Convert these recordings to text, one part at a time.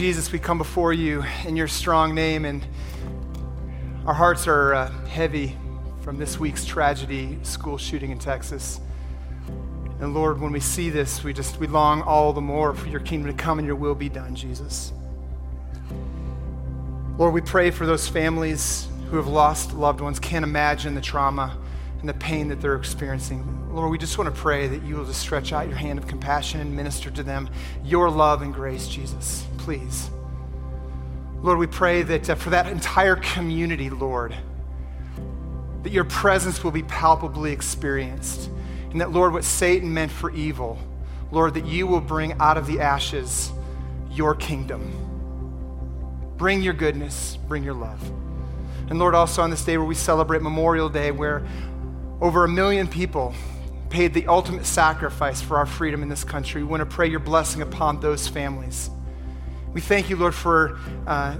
Jesus, we come before you in your strong name, and our hearts are uh, heavy from this week's tragedy, school shooting in Texas. And Lord, when we see this, we just we long all the more for your kingdom to come and your will be done, Jesus. Lord, we pray for those families who have lost loved ones, can't imagine the trauma and the pain that they're experiencing. Lord, we just want to pray that you will just stretch out your hand of compassion and minister to them your love and grace, Jesus. Please. Lord, we pray that uh, for that entire community, Lord, that your presence will be palpably experienced. And that, Lord, what Satan meant for evil, Lord, that you will bring out of the ashes your kingdom. Bring your goodness, bring your love. And Lord, also on this day where we celebrate Memorial Day, where over a million people paid the ultimate sacrifice for our freedom in this country, we want to pray your blessing upon those families. We thank you, Lord, for uh,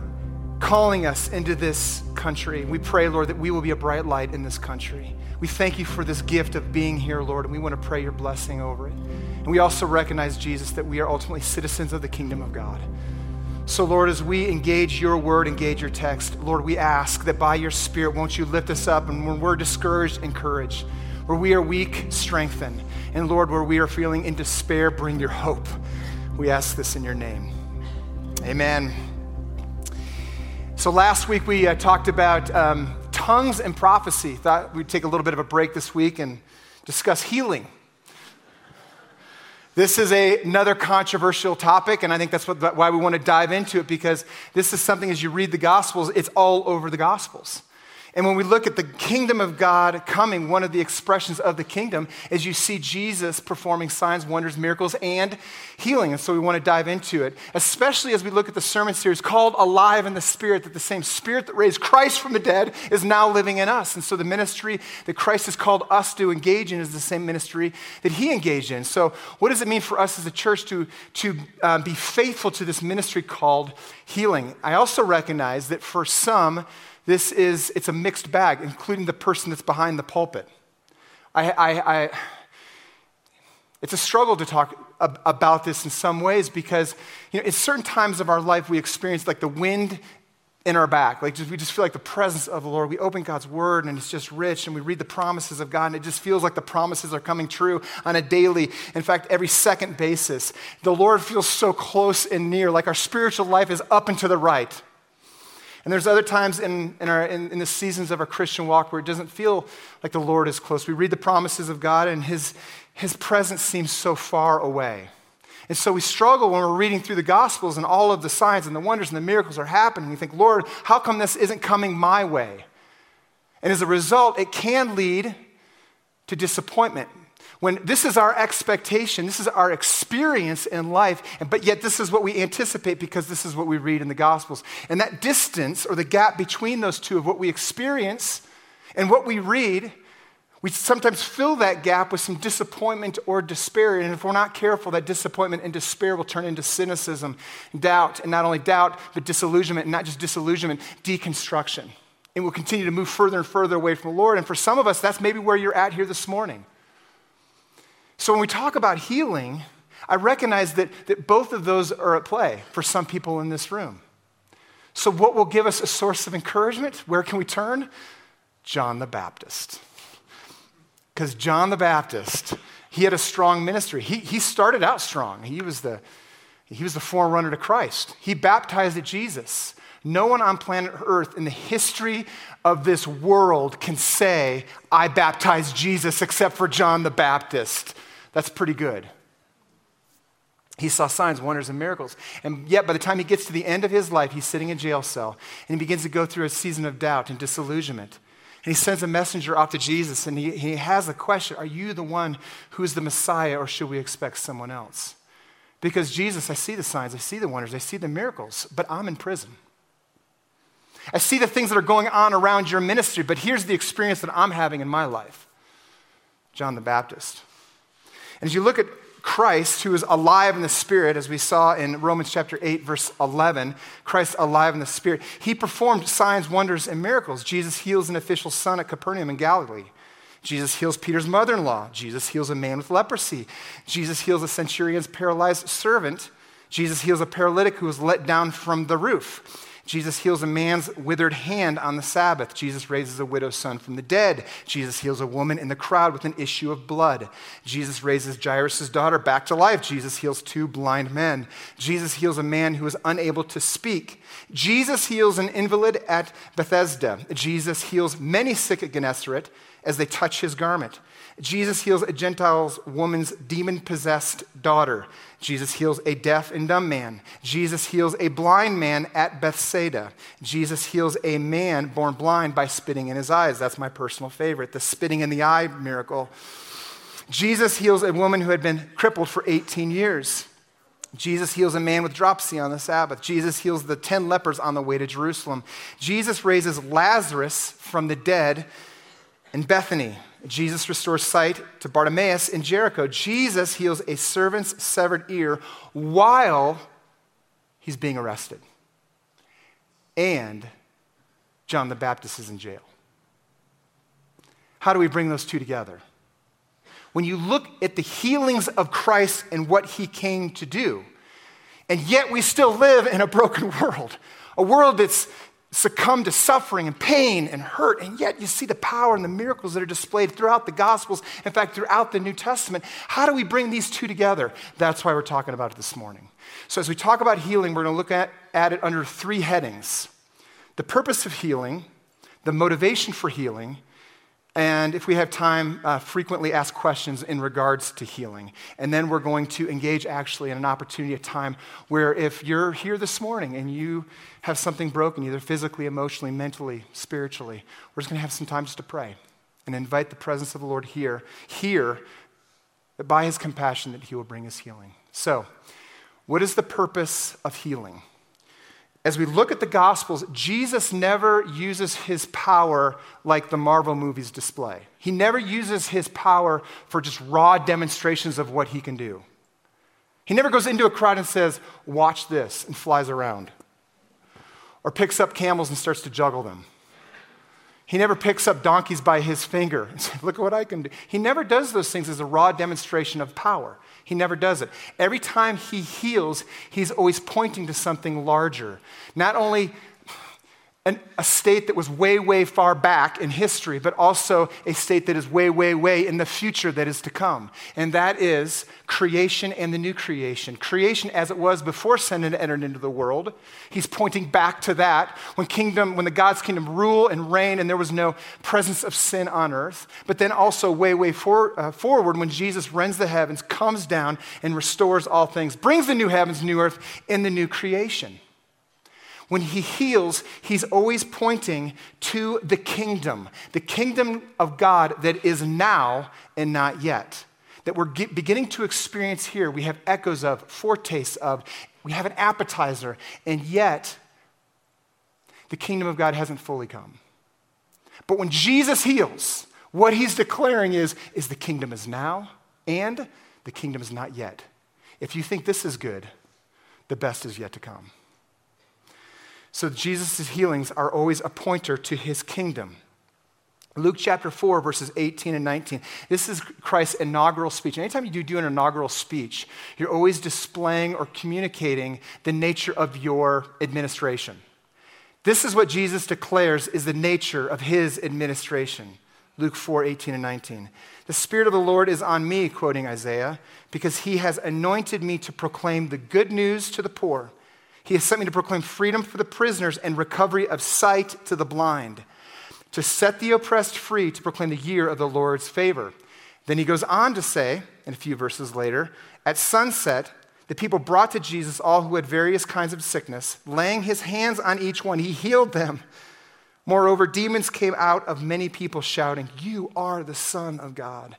calling us into this country. We pray, Lord, that we will be a bright light in this country. We thank you for this gift of being here, Lord, and we want to pray your blessing over it. And we also recognize, Jesus, that we are ultimately citizens of the kingdom of God. So, Lord, as we engage your word, engage your text, Lord, we ask that by your Spirit, won't you lift us up? And when we're discouraged, encourage. Where we are weak, strengthen. And Lord, where we are feeling in despair, bring your hope. We ask this in your name. Amen. So, last week we uh, talked about um, tongues and prophecy. Thought we'd take a little bit of a break this week and discuss healing. This is a, another controversial topic, and I think that's what, why we want to dive into it because this is something as you read the Gospels, it's all over the Gospels. And when we look at the kingdom of God coming, one of the expressions of the kingdom is you see Jesus performing signs, wonders, miracles, and healing. And so we want to dive into it, especially as we look at the sermon series called Alive in the Spirit, that the same Spirit that raised Christ from the dead is now living in us. And so the ministry that Christ has called us to engage in is the same ministry that he engaged in. So, what does it mean for us as a church to, to uh, be faithful to this ministry called healing? I also recognize that for some, this is, it's a mixed bag, including the person that's behind the pulpit. I, I, I, it's a struggle to talk about this in some ways because, you know, at certain times of our life, we experience like the wind in our back. Like just, we just feel like the presence of the Lord. We open God's word and it's just rich and we read the promises of God and it just feels like the promises are coming true on a daily, in fact, every second basis. The Lord feels so close and near, like our spiritual life is up and to the right. And there's other times in, in, our, in, in, the seasons of our Christian walk where it doesn't feel like the Lord is close. We read the promises of God and his, his presence seems so far away. And so we struggle when we're reading through the Gospels and all of the signs and the wonders and the miracles are happening. We think, Lord, how come this isn't coming my way? And as a result, it can lead to disappointment when this is our expectation, this is our experience in life, but yet this is what we anticipate because this is what we read in the Gospels. And that distance or the gap between those two of what we experience and what we read, we sometimes fill that gap with some disappointment or despair. And if we're not careful, that disappointment and despair will turn into cynicism, doubt, and not only doubt, but disillusionment, and not just disillusionment, deconstruction. And we'll continue to move further and further away from the Lord. And for some of us, that's maybe where you're at here this morning. So when we talk about healing, I recognize that, that both of those are at play for some people in this room. So, what will give us a source of encouragement? Where can we turn? John the Baptist. Because John the Baptist, he had a strong ministry. He, he started out strong. He was, the, he was the forerunner to Christ. He baptized at Jesus. No one on planet Earth in the history of this world can say, I baptized Jesus except for John the Baptist. That's pretty good. He saw signs, wonders, and miracles. And yet, by the time he gets to the end of his life, he's sitting in a jail cell and he begins to go through a season of doubt and disillusionment. And he sends a messenger off to Jesus and he, he has a question Are you the one who is the Messiah or should we expect someone else? Because Jesus, I see the signs, I see the wonders, I see the miracles, but I'm in prison. I see the things that are going on around your ministry, but here's the experience that I'm having in my life John the Baptist. And as you look at Christ, who is alive in the Spirit, as we saw in Romans chapter 8, verse 11, Christ alive in the Spirit, he performed signs, wonders, and miracles. Jesus heals an official son at Capernaum in Galilee. Jesus heals Peter's mother in law. Jesus heals a man with leprosy. Jesus heals a centurion's paralyzed servant. Jesus heals a paralytic who was let down from the roof. Jesus heals a man's withered hand on the Sabbath. Jesus raises a widow's son from the dead. Jesus heals a woman in the crowd with an issue of blood. Jesus raises Jairus' daughter back to life. Jesus heals two blind men. Jesus heals a man who is unable to speak. Jesus heals an invalid at Bethesda. Jesus heals many sick at Gennesaret as they touch his garment. Jesus heals a Gentile woman's demon possessed daughter. Jesus heals a deaf and dumb man. Jesus heals a blind man at Bethsaida. Jesus heals a man born blind by spitting in his eyes. That's my personal favorite, the spitting in the eye miracle. Jesus heals a woman who had been crippled for 18 years. Jesus heals a man with dropsy on the Sabbath. Jesus heals the 10 lepers on the way to Jerusalem. Jesus raises Lazarus from the dead in Bethany. Jesus restores sight to Bartimaeus in Jericho. Jesus heals a servant's severed ear while he's being arrested. And John the Baptist is in jail. How do we bring those two together? When you look at the healings of Christ and what he came to do, and yet we still live in a broken world, a world that's succumb to suffering and pain and hurt, and yet you see the power and the miracles that are displayed throughout the Gospels, in fact, throughout the New Testament. How do we bring these two together? That's why we're talking about it this morning. So, as we talk about healing, we're going to look at, at it under three headings the purpose of healing, the motivation for healing, and if we have time, uh, frequently ask questions in regards to healing. And then we're going to engage actually in an opportunity, a time where if you're here this morning and you have something broken, either physically, emotionally, mentally, spiritually, we're just going to have some time just to pray and invite the presence of the Lord here, here, that by his compassion that he will bring us healing. So, what is the purpose of healing? As we look at the Gospels, Jesus never uses his power like the Marvel movies display. He never uses his power for just raw demonstrations of what he can do. He never goes into a crowd and says, Watch this, and flies around. Or picks up camels and starts to juggle them. He never picks up donkeys by his finger and says, Look at what I can do. He never does those things as a raw demonstration of power. He never does it. Every time he heals, he's always pointing to something larger. Not only an, a state that was way, way far back in history, but also a state that is way, way, way in the future that is to come. And that is creation and the new creation. Creation as it was before sin had entered into the world. He's pointing back to that when kingdom, when the God's kingdom rule and reign and there was no presence of sin on earth. But then also way, way for, uh, forward when Jesus rends the heavens, comes down and restores all things, brings the new heavens, new earth, in the new creation. When he heals, he's always pointing to the kingdom, the kingdom of God that is now and not yet. That we're get, beginning to experience here. We have echoes of, foretastes of, we have an appetizer, and yet the kingdom of God hasn't fully come. But when Jesus heals, what he's declaring is, is the kingdom is now and the kingdom is not yet. If you think this is good, the best is yet to come. So Jesus' healings are always a pointer to his kingdom. Luke chapter 4, verses 18 and 19. This is Christ's inaugural speech. Anytime you do an inaugural speech, you're always displaying or communicating the nature of your administration. This is what Jesus declares is the nature of his administration. Luke 4, 18 and 19. The Spirit of the Lord is on me, quoting Isaiah, because he has anointed me to proclaim the good news to the poor. He has sent me to proclaim freedom for the prisoners and recovery of sight to the blind, to set the oppressed free, to proclaim the year of the Lord's favor. Then he goes on to say, in a few verses later, at sunset, the people brought to Jesus all who had various kinds of sickness. Laying his hands on each one, he healed them. Moreover, demons came out of many people shouting, You are the Son of God.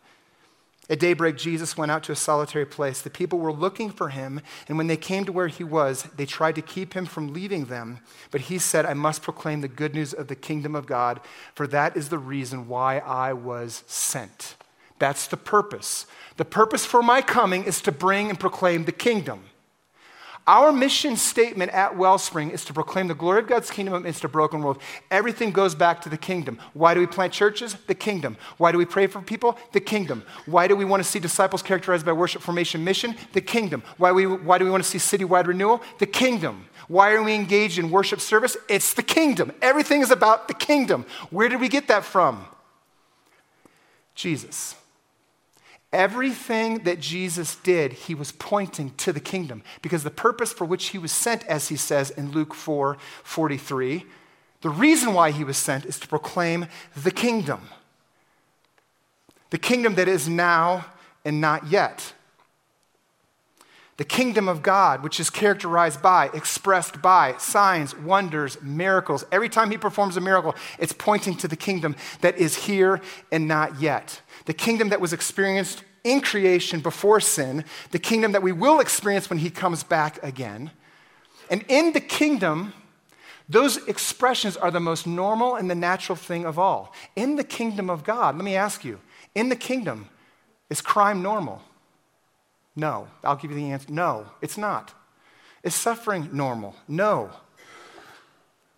At daybreak, Jesus went out to a solitary place. The people were looking for him, and when they came to where he was, they tried to keep him from leaving them. But he said, I must proclaim the good news of the kingdom of God, for that is the reason why I was sent. That's the purpose. The purpose for my coming is to bring and proclaim the kingdom. Our mission statement at Wellspring is to proclaim the glory of God's kingdom amidst a broken world. Everything goes back to the kingdom. Why do we plant churches? The kingdom. Why do we pray for people? The kingdom. Why do we want to see disciples characterized by worship, formation, mission? The kingdom. Why, we, why do we want to see citywide renewal? The kingdom. Why are we engaged in worship service? It's the kingdom. Everything is about the kingdom. Where did we get that from? Jesus. Everything that Jesus did, he was pointing to the kingdom because the purpose for which he was sent, as he says in Luke 4 43, the reason why he was sent is to proclaim the kingdom. The kingdom that is now and not yet. The kingdom of God, which is characterized by, expressed by signs, wonders, miracles. Every time he performs a miracle, it's pointing to the kingdom that is here and not yet. The kingdom that was experienced in creation before sin, the kingdom that we will experience when he comes back again. And in the kingdom, those expressions are the most normal and the natural thing of all. In the kingdom of God, let me ask you, in the kingdom, is crime normal? No. I'll give you the answer. No, it's not. Is suffering normal? No.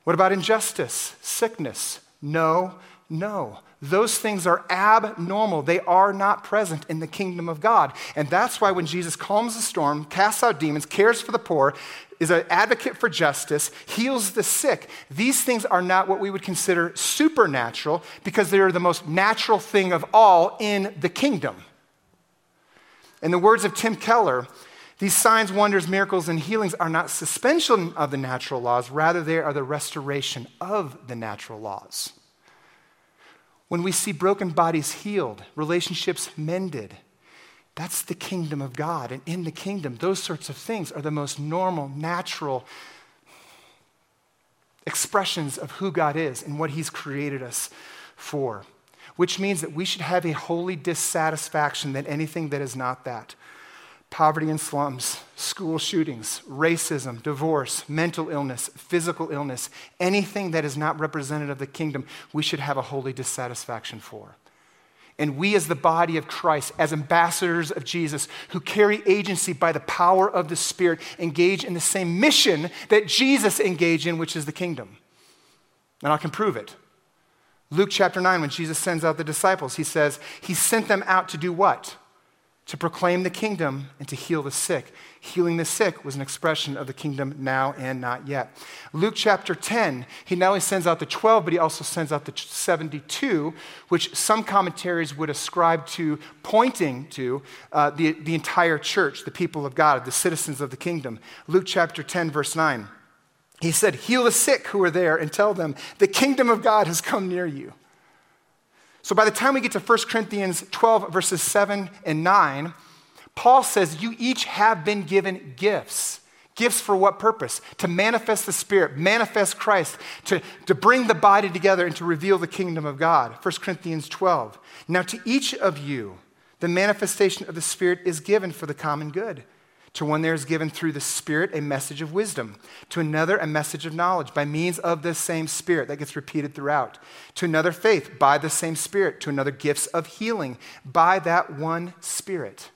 What about injustice, sickness? No, no. Those things are abnormal. They are not present in the kingdom of God. And that's why when Jesus calms the storm, casts out demons, cares for the poor, is an advocate for justice, heals the sick, these things are not what we would consider supernatural because they are the most natural thing of all in the kingdom. In the words of Tim Keller, these signs, wonders, miracles, and healings are not suspension of the natural laws, rather, they are the restoration of the natural laws. When we see broken bodies healed, relationships mended, that's the kingdom of God. And in the kingdom, those sorts of things are the most normal, natural expressions of who God is and what He's created us for, which means that we should have a holy dissatisfaction that anything that is not that poverty and slums, school shootings, racism, divorce, mental illness, physical illness, anything that is not representative of the kingdom, we should have a holy dissatisfaction for. And we, as the body of Christ, as ambassadors of Jesus, who carry agency by the power of the Spirit, engage in the same mission that Jesus engaged in, which is the kingdom. And I can prove it. Luke chapter 9, when Jesus sends out the disciples, he says, He sent them out to do what? to proclaim the kingdom and to heal the sick. Healing the sick was an expression of the kingdom now and not yet. Luke chapter 10, he not only sends out the 12, but he also sends out the 72, which some commentaries would ascribe to pointing to uh, the, the entire church, the people of God, the citizens of the kingdom. Luke chapter 10, verse 9. He said, Heal the sick who are there and tell them, the kingdom of God has come near you. So by the time we get to 1 Corinthians 12, verses 7 and 9, Paul says, You each have been given gifts. Gifts for what purpose? To manifest the Spirit, manifest Christ, to, to bring the body together and to reveal the kingdom of God. 1 Corinthians 12. Now, to each of you, the manifestation of the Spirit is given for the common good. To one there is given through the Spirit a message of wisdom. To another, a message of knowledge by means of the same Spirit. That gets repeated throughout. To another, faith by the same Spirit. To another, gifts of healing by that one Spirit.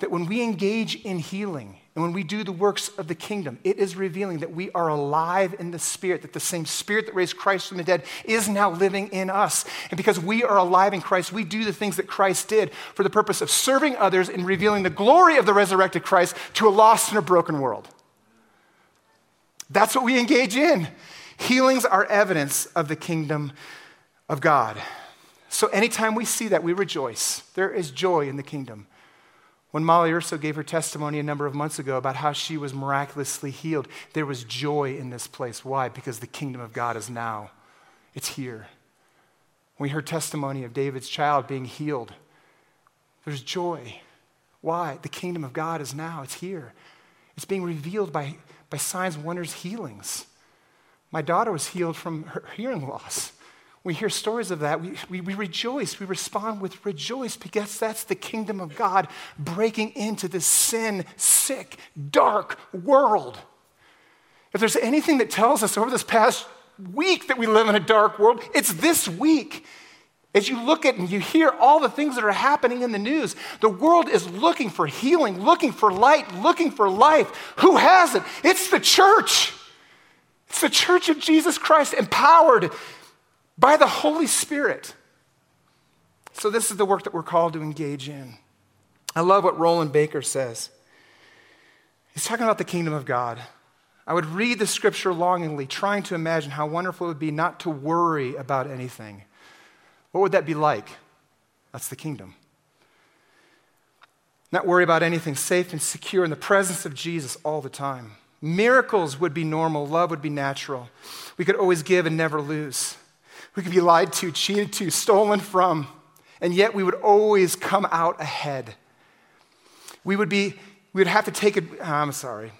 That when we engage in healing, and when we do the works of the kingdom, it is revealing that we are alive in the Spirit, that the same Spirit that raised Christ from the dead is now living in us. And because we are alive in Christ, we do the things that Christ did for the purpose of serving others and revealing the glory of the resurrected Christ to a lost and a broken world. That's what we engage in. Healings are evidence of the kingdom of God. So anytime we see that, we rejoice. There is joy in the kingdom. When Molly Urso gave her testimony a number of months ago about how she was miraculously healed, there was joy in this place. Why? Because the kingdom of God is now, it's here. We heard testimony of David's child being healed. There's joy. Why? The kingdom of God is now, it's here. It's being revealed by, by signs, wonders, healings. My daughter was healed from her hearing loss we hear stories of that, we, we, we, rejoice. We respond with rejoice because that's the kingdom of God breaking into this sin sick, dark world. If there's anything that tells us over this past week that we live in a dark world, it's this week. As you look at and you hear all the things that are happening in the news, the world is looking for healing, looking for light, looking for life. Who has it? It's the church. It's the church of Jesus Christ, empowered by the Holy Spirit. So, this is the work that we're called to engage in. I love what Rolland Baker says. He's talking about the kingdom of God. I would read the scripture longingly, trying to imagine how wonderful it would be not to worry about anything. What would that be like? That's the kingdom. Not worry about anything, safe and secure in the presence of Jesus all the time. Miracles would be normal, love would be natural. We could always give and never lose. We could be lied to, cheated to, stolen from, and yet we would always come out ahead. We would be, we would have to take it, ah, I'm sorry.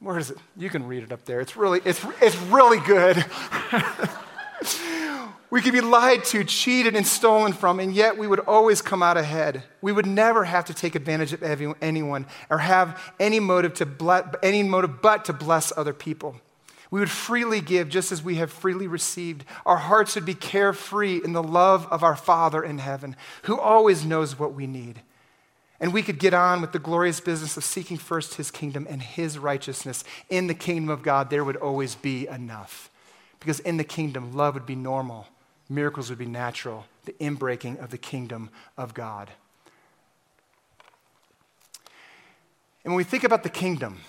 Where is it? You can read it up there. It's really, it's, it's really good. We could be lied to, cheated, and stolen from, and yet we would always come out ahead. We would never have to take advantage of anyone or have any motive, to bless, any motive but to bless other people. We would freely give just as we have freely received. Our hearts would be carefree in the love of our Father in heaven, who always knows what we need. And we could get on with the glorious business of seeking first his kingdom and his righteousness. In the kingdom of God, there would always be enough. Because in the kingdom, love would be normal, miracles would be natural, the inbreaking of the kingdom of God. And when we think about the kingdom,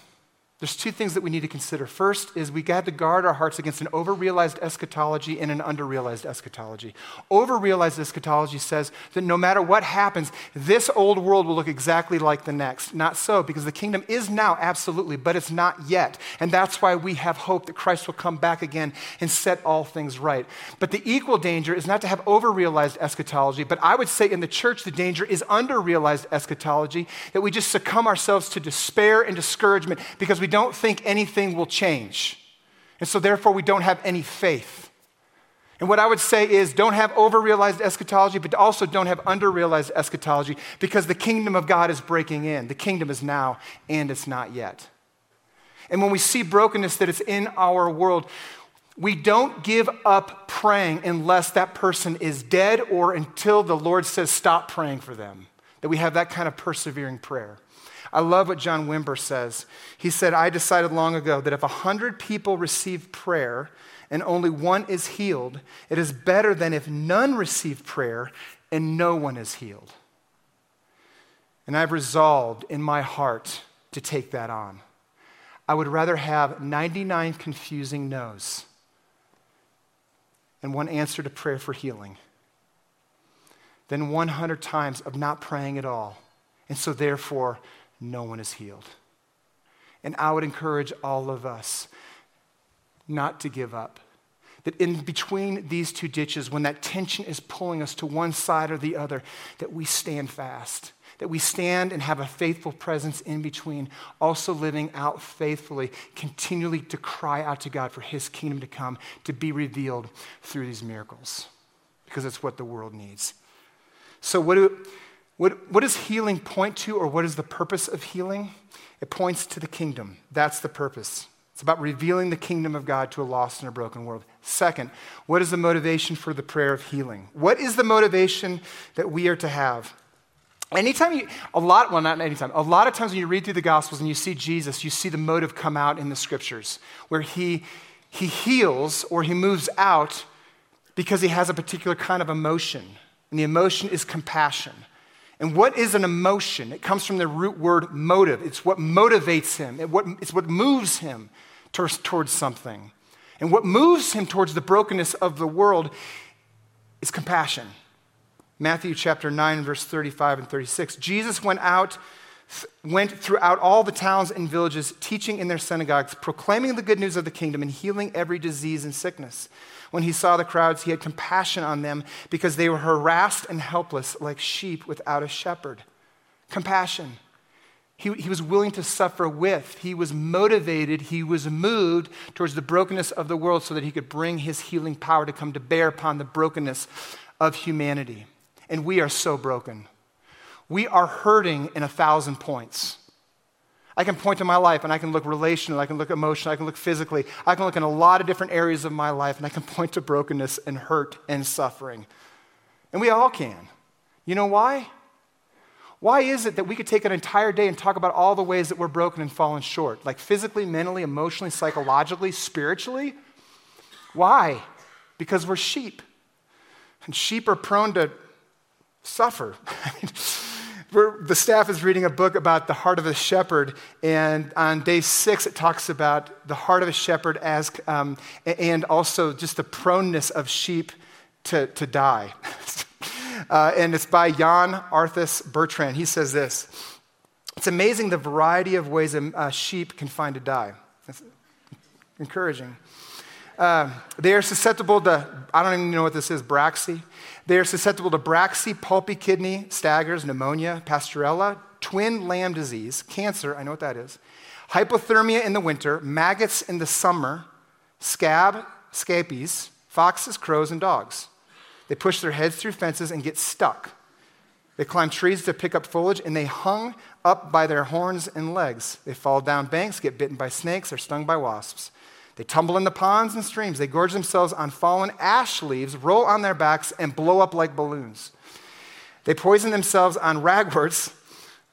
there's two things that we need to consider. First is we got to guard our hearts against an overrealized eschatology and an underrealized eschatology. Overrealized eschatology says that no matter what happens, this old world will look exactly like the next. Not so, because the kingdom is now absolutely, but it's not yet. And that's why we have hope that Christ will come back again and set all things right. But the equal danger is not to have overrealized eschatology, but I would say in the church, the danger is underrealized eschatology, that we just succumb ourselves to despair and discouragement because we don't think anything will change. And so, therefore, we don't have any faith. And what I would say is don't have overrealized eschatology, but also don't have underrealized eschatology because the kingdom of God is breaking in. The kingdom is now and it's not yet. And when we see brokenness that is in our world, we don't give up praying unless that person is dead or until the Lord says, stop praying for them. That we have that kind of persevering prayer. I love what John Wimber says. He said, I decided long ago that if 100 people receive prayer and only one is healed, it is better than if none receive prayer and no one is healed. And I've resolved in my heart to take that on. I would rather have 99 confusing no's and one answer to prayer for healing than 100 times of not praying at all. And so, therefore, no one is healed. And I would encourage all of us not to give up. That in between these two ditches, when that tension is pulling us to one side or the other, that we stand fast. That we stand and have a faithful presence in between, also living out faithfully, continually to cry out to God for His kingdom to come, to be revealed through these miracles, because it's what the world needs. So, what do, what, what does healing point to, or what is the purpose of healing? It points to the kingdom. That's the purpose. It's about revealing the kingdom of God to a lost and a broken world. Second, what is the motivation for the prayer of healing? What is the motivation that we are to have? Anytime you, a lot, well, not anytime, a lot of times when you read through the Gospels and you see Jesus, you see the motive come out in the scriptures where he, he heals or he moves out because he has a particular kind of emotion. And the emotion is compassion. And what is an emotion? It comes from the root word motive. It's what motivates him, it's what moves him towards, something. And what moves him towards the brokenness of the world is compassion. Matthew chapter 9, verse 35 and 36. Jesus went out, went throughout all the towns and villages, teaching in their synagogues, proclaiming the good news of the kingdom and healing every disease and sickness. When he saw the crowds, he had compassion on them because they were harassed and helpless like sheep without a shepherd. Compassion. He, he was willing to suffer with. He was motivated. He was moved towards the brokenness of the world so that he could bring his healing power to come to bear upon the brokenness of humanity. And we are so broken. We are hurting in a thousand points. I can point to my life and I can look relational, I can look emotional, I can look physically, I can look in a lot of different areas of my life and I can point to brokenness and hurt and suffering. And we all can. You know why? Why is it that we could take an entire day and talk about all the ways that we're broken and fallen short, like physically, mentally, emotionally, psychologically, spiritually? Why? Because we're sheep. And sheep are prone to suffer. the staff is reading a book about the heart of a shepherd, and on day six, it talks about the heart of a shepherd as, um, and also just the proneness of sheep to, to die. uh, and it's by Jan Arthus Bertrand. He says this It's amazing the variety of ways a sheep can find to die. That's encouraging. Uh, they are susceptible to, I don't even know what this is, braxy. They are susceptible to braxy, pulpy kidney, staggers, pneumonia, pasteurella, twin lamb disease, cancer, I know what that is, hypothermia in the winter, maggots in the summer, scab, scabies, foxes, crows, and dogs. They push their heads through fences and get stuck. They climb trees to pick up foliage, and they hung up by their horns and legs. They fall down banks, get bitten by snakes, or stung by wasps. They tumble in the ponds and streams. They gorge themselves on fallen ash leaves, roll on their backs, and blow up like balloons. They poison themselves on ragworts,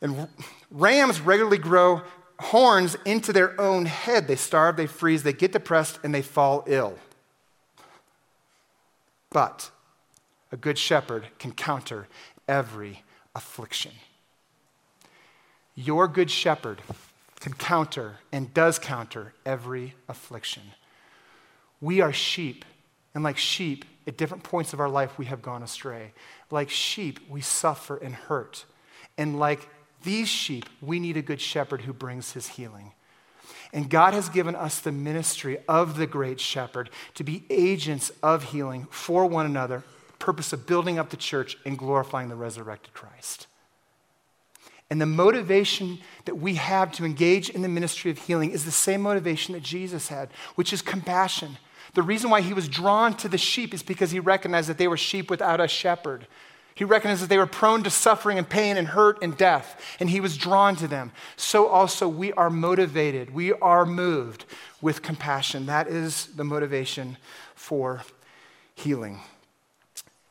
and rams regularly grow horns into their own head. They starve, they freeze, they get depressed, and they fall ill. But a good shepherd can counter every affliction. Your good shepherd can counter and does counter every affliction. We are sheep, and like sheep, at different points of our life, we have gone astray. Like sheep, we suffer and hurt. And like these sheep, we need a good shepherd who brings his healing. And God has given us the ministry of the great shepherd to be agents of healing for one another, purpose of building up the church and glorifying the resurrected Christ. And the motivation that we have to engage in the ministry of healing is the same motivation that Jesus had, which is compassion. The reason why he was drawn to the sheep is because he recognized that they were sheep without a shepherd. He recognized that they were prone to suffering and pain and hurt and death, and he was drawn to them. So also we are motivated, we are moved with compassion. That is the motivation for healing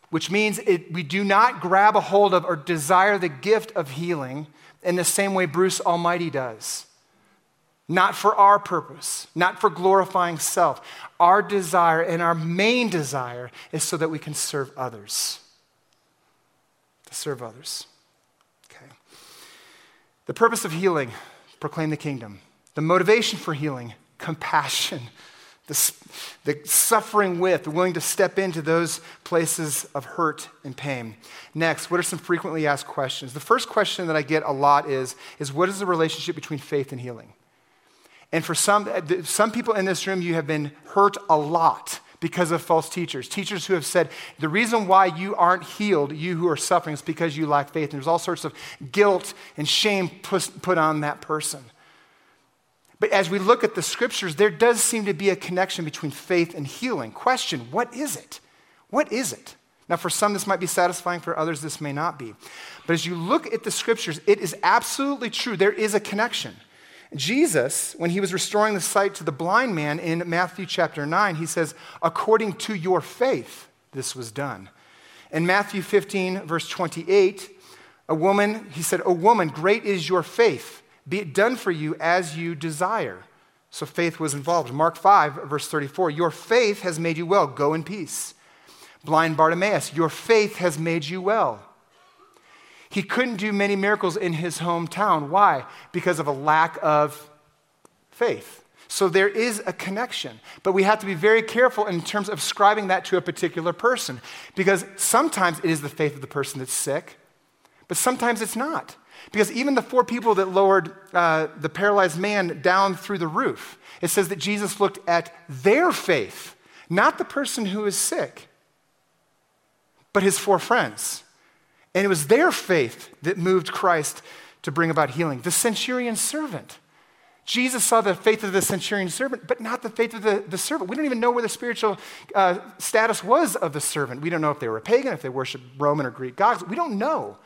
which means it, we do not grab a hold of or desire the gift of healing in the same way Bruce Almighty does. Not for our purpose, not for glorifying self. Our desire and our main desire is so that we can serve others. To serve others. Okay. The purpose of healing, proclaim the kingdom. The motivation for healing, compassion the, the suffering with, willing to step into those places of hurt and pain. Next, what are some frequently asked questions? The first question that I get a lot is, is what is the relationship between faith and healing? And for some, uh, some people in this room, you have been hurt a lot because of false teachers. Teachers who have said, the reason why you aren't healed, you who are suffering, is because you lack faith. And there's all sorts of guilt and shame put on that person. But as we look at the scriptures, there does seem to be a connection between faith and healing. Question what is it? What is it? Now, for some, this might be satisfying, for others, this may not be. But as you look at the scriptures, it is absolutely true. There is a connection. Jesus, when he was restoring the sight to the blind man in Matthew chapter 9, he says, according to your faith, this was done. In Matthew 15, verse 28, a woman, he said, A woman, great is your faith. Be it done for you as you desire. So faith was involved. Mark 5, verse 34 Your faith has made you well. Go in peace. Blind Bartimaeus, your faith has made you well. He couldn't do many miracles in his hometown. Why? Because of a lack of faith. So there is a connection, but we have to be very careful in terms of ascribing that to a particular person because sometimes it is the faith of the person that's sick, but sometimes it's not. Because even the four people that lowered uh, the paralyzed man down through the roof, it says that Jesus looked at their faith, not the person who is sick, but his four friends. And it was their faith that moved Christ to bring about healing. The centurion's servant. Jesus saw the faith of the centurion's servant, but not the faith of the, the servant. We don't even know where the spiritual uh, status was of the servant. We don't know if they were a pagan, if they worshiped Roman or Greek gods. We don't know.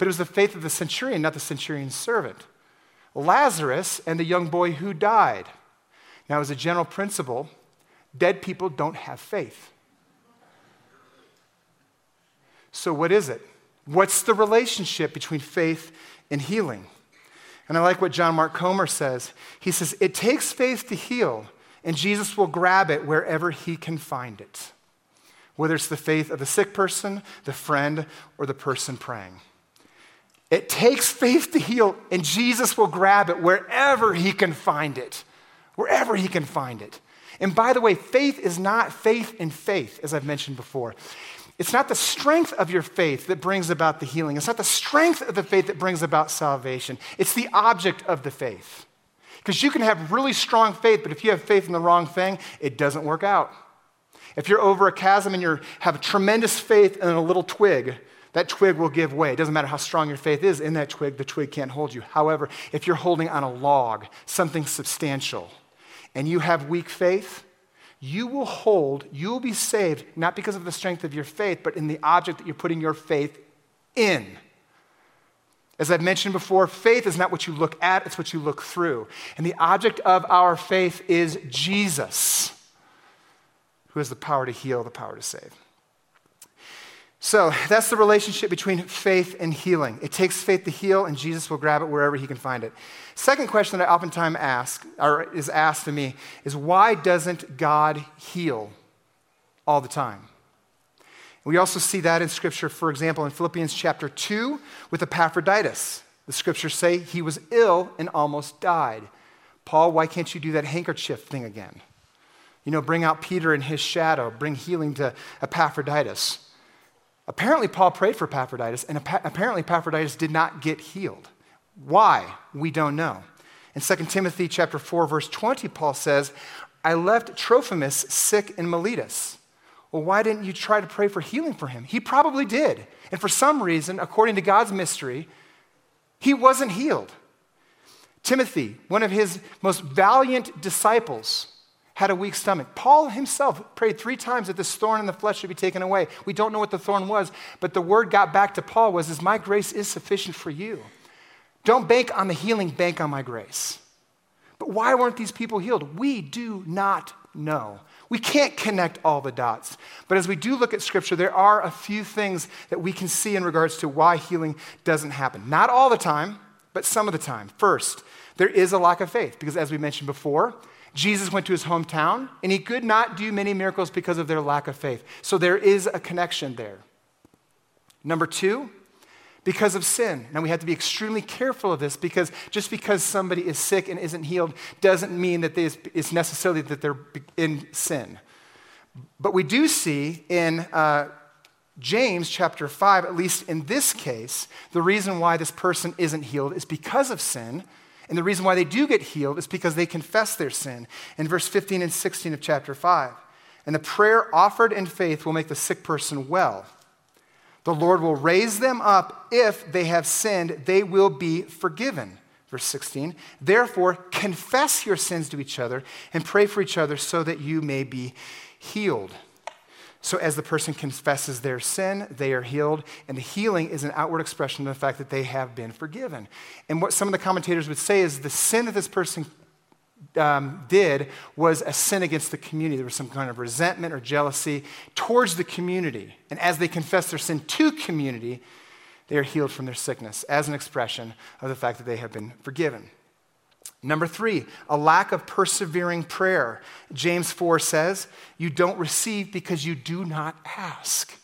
But it was the faith of the centurion, not the centurion's servant. Lazarus and the young boy who died. Now, as a general principle, dead people don't have faith. So, what is it? What's the relationship between faith and healing? And I like what John Mark Comer says. He says, It takes faith to heal, and Jesus will grab it wherever he can find it, whether it's the faith of the sick person, the friend, or the person praying. It takes faith to heal, and Jesus will grab it wherever he can find it. Wherever he can find it. And by the way, faith is not faith in faith, as I've mentioned before. It's not the strength of your faith that brings about the healing. It's not the strength of the faith that brings about salvation. It's the object of the faith. Because you can have really strong faith, but if you have faith in the wrong thing, it doesn't work out. If you're over a chasm and you have tremendous faith in a little twig, that twig will give way. It doesn't matter how strong your faith is in that twig, the twig can't hold you. However, if you're holding on a log, something substantial, and you have weak faith, you will hold, you will be saved, not because of the strength of your faith, but in the object that you're putting your faith in. As I've mentioned before, faith is not what you look at, it's what you look through. And the object of our faith is Jesus, who has the power to heal, the power to save. So that's the relationship between faith and healing. It takes faith to heal, and Jesus will grab it wherever he can find it. Second question that I oftentimes ask, or is asked to me, is why doesn't God heal all the time? We also see that in Scripture, for example, in Philippians chapter 2 with Epaphroditus. The Scriptures say he was ill and almost died. Paul, why can't you do that handkerchief thing again? You know, bring out Peter and his shadow, bring healing to Epaphroditus. Apparently, Paul prayed for Epaphroditus, and apparently, Epaphroditus did not get healed. Why? We don't know. In 2 Timothy chapter 4, verse 20, Paul says, I left Trophimus sick in Miletus. Well, why didn't you try to pray for healing for him? He probably did. And for some reason, according to God's mystery, he wasn't healed. Timothy, one of his most valiant disciples, had a weak stomach. Paul himself prayed three times that this thorn in the flesh should be taken away. We don't know what the thorn was, but the word got back to Paul was, is my grace is sufficient for you. Don't bank on the healing, bank on my grace. But why weren't these people healed? We do not know. We can't connect all the dots. But as we do look at Scripture, there are a few things that we can see in regards to why healing doesn't happen. Not all the time, but some of the time. First, there is a lack of faith, because as we mentioned before, Jesus went to his hometown, and he could not do many miracles because of their lack of faith. So there is a connection there. Number two, because of sin. Now we have to be extremely careful of this because just because somebody is sick and isn't healed doesn't mean that it's necessarily that they're in sin. But we do see in uh, James chapter 5, at least in this case, the reason why this person isn't healed is because of sin. And the reason why they do get healed is because they confess their sin. In verse 15 and 16 of chapter 5. And the prayer offered in faith will make the sick person well. The Lord will raise them up if they have sinned, they will be forgiven. Verse 16. Therefore, confess your sins to each other and pray for each other so that you may be healed. So, as the person confesses their sin, they are healed, and the healing is an outward expression of the fact that they have been forgiven. And what some of the commentators would say is the sin that this person um, did was a sin against the community. There was some kind of resentment or jealousy towards the community. And as they confess their sin to community, they are healed from their sickness as an expression of the fact that they have been forgiven. Number three, a lack of persevering prayer. James 4 says, You don't receive because you do not ask.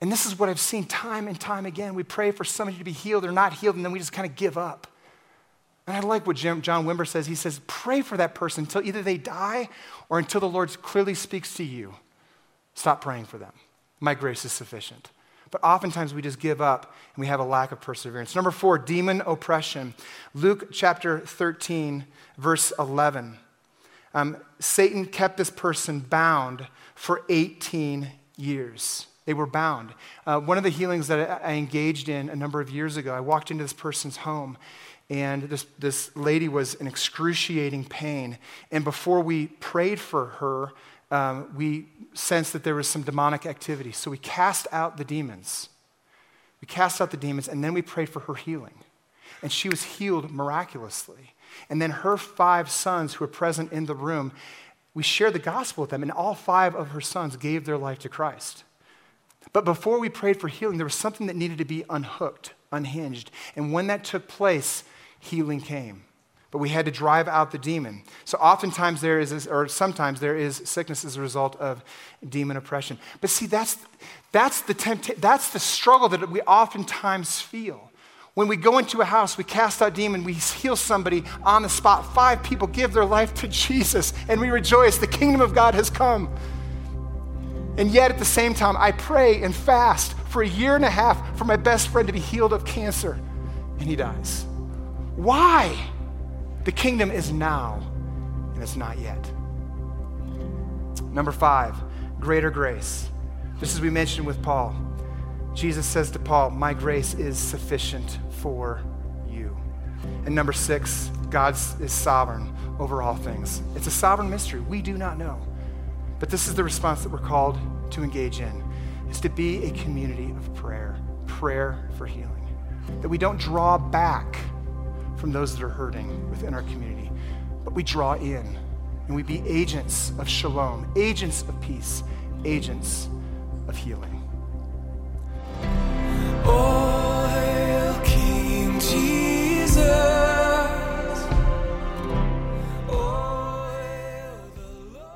And this is what I've seen time and time again. We pray for somebody to be healed or not healed, and then we just kind of give up. And I like what Jim, John Wimber says. He says, Pray for that person until either they die or until the Lord clearly speaks to you. Stop praying for them. My grace is sufficient. But oftentimes we just give up and we have a lack of perseverance. Number four, demon oppression. Luke chapter 13, verse 11. Um, Satan kept this person bound for 18 years. They were bound. Uh, one of the healings that I engaged in a number of years ago, I walked into this person's home and this, this lady was in excruciating pain. And before we prayed for her, um, we sensed that there was some demonic activity. So we cast out the demons. We cast out the demons, and then we prayed for her healing. And she was healed miraculously. And then her five sons who were present in the room, we shared the gospel with them, and all five of her sons gave their life to Christ. But before we prayed for healing, there was something that needed to be unhooked, unhinged. And when that took place, healing came. But we had to drive out the demon. So oftentimes there is, or sometimes there is sickness as a result of demon oppression. But see, that's, that's, the, tempt- that's the struggle that we oftentimes feel. When we go into a house, we cast out demon, we heal somebody on the spot. Five people give their life to Jesus, and we rejoice. The kingdom of God has come. And yet, at the same time, I pray and fast for a year and a half for my best friend to be healed of cancer, and he dies. Why? The kingdom is now, and it's not yet. Number five, greater grace. Just as we mentioned with Paul, Jesus says to Paul, My grace is sufficient for you. And number six, God is sovereign over all things. It's a sovereign mystery. We do not know. But this is the response that we're called to engage in is to be a community of prayer, prayer for healing. That we don't draw back from those that are hurting within our community, but we draw in and we be agents of shalom, agents of peace, agents of healing. Oh, Hail King Jesus.